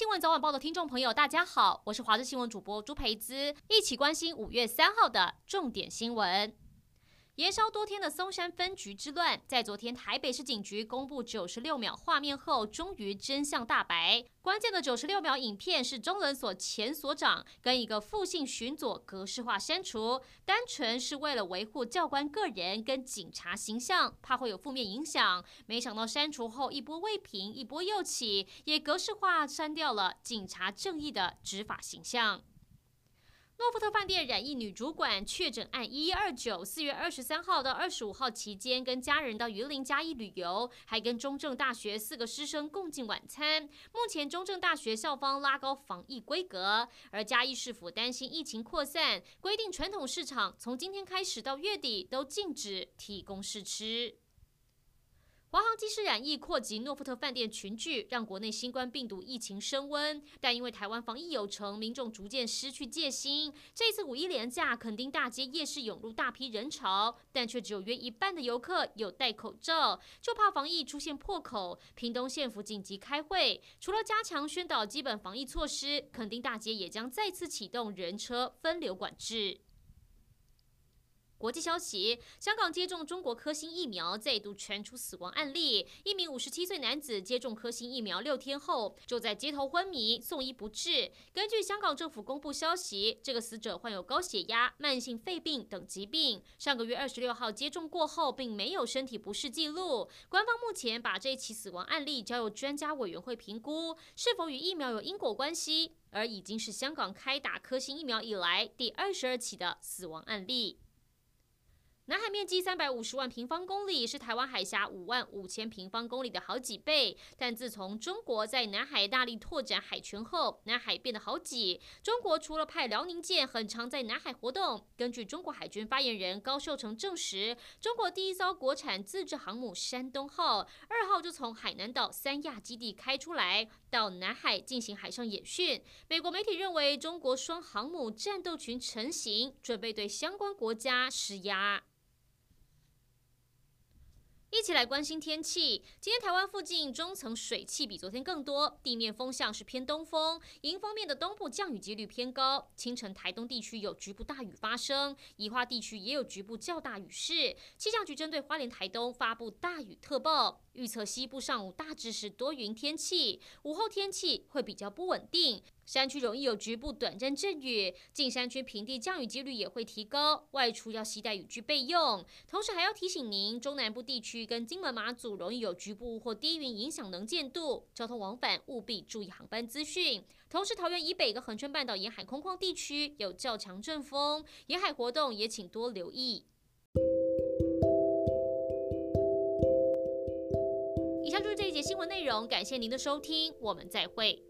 新闻早晚报的听众朋友，大家好，我是华视新闻主播朱培姿，一起关心五月三号的重点新闻。延烧多天的松山分局之乱，在昨天台北市警局公布九十六秒画面后，终于真相大白。关键的九十六秒影片是中人所前所长跟一个副姓巡佐格式化删除，单纯是为了维护教官个人跟警察形象，怕会有负面影响。没想到删除后一波未平，一波又起，也格式化删掉了警察正义的执法形象。诺富特饭店染疫女主管确诊案一一二九，四月二十三号到二十五号期间，跟家人到云林嘉义旅游，还跟中正大学四个师生共进晚餐。目前中正大学校方拉高防疫规格，而嘉义市府担心疫情扩散，规定传统市场从今天开始到月底都禁止提供试吃。华航机师染疫扩及诺富特饭店群聚，让国内新冠病毒疫情升温。但因为台湾防疫有成，民众逐渐失去戒心。这次五一连假，垦丁大街夜市涌入大批人潮，但却只有约一半的游客有戴口罩，就怕防疫出现破口。屏东县府紧急开会，除了加强宣导基本防疫措施，垦丁大街也将再次启动人车分流管制。国际消息：香港接种中国科兴疫苗再度传出死亡案例，一名五十七岁男子接种科兴疫苗六天后就在街头昏迷，送医不治。根据香港政府公布消息，这个死者患有高血压、慢性肺病等疾病，上个月二十六号接种过后并没有身体不适记录。官方目前把这起死亡案例交由专家委员会评估，是否与疫苗有因果关系，而已经是香港开打科兴疫苗以来第二十二起的死亡案例。南海面积三百五十万平方公里，是台湾海峡五万五千平方公里的好几倍。但自从中国在南海大力拓展海权后，南海变得好挤。中国除了派辽宁舰很常在南海活动，根据中国海军发言人高秀成证实，中国第一艘国产自制航母山东号二号就从海南岛三亚基地开出来，到南海进行海上演训。美国媒体认为，中国双航母战斗群成型，准备对相关国家施压。一起来关心天气。今天台湾附近中层水汽比昨天更多，地面风向是偏东风，迎风面的东部降雨几率偏高。清晨台东地区有局部大雨发生，宜花地区也有局部较大雨势。气象局针对花莲、台东发布大雨特报。预测西部上午大致是多云天气，午后天气会比较不稳定，山区容易有局部短暂阵雨，近山区平地降雨几率也会提高，外出要携带雨具备用。同时还要提醒您，中南部地区跟金门马祖容易有局部或低云影响能见度，交通往返务必注意航班资讯。同时，桃园以北跟恒春半岛沿海空旷地区有较强阵风，沿海活动也请多留意。以上就是这一节新闻内容，感谢您的收听，我们再会。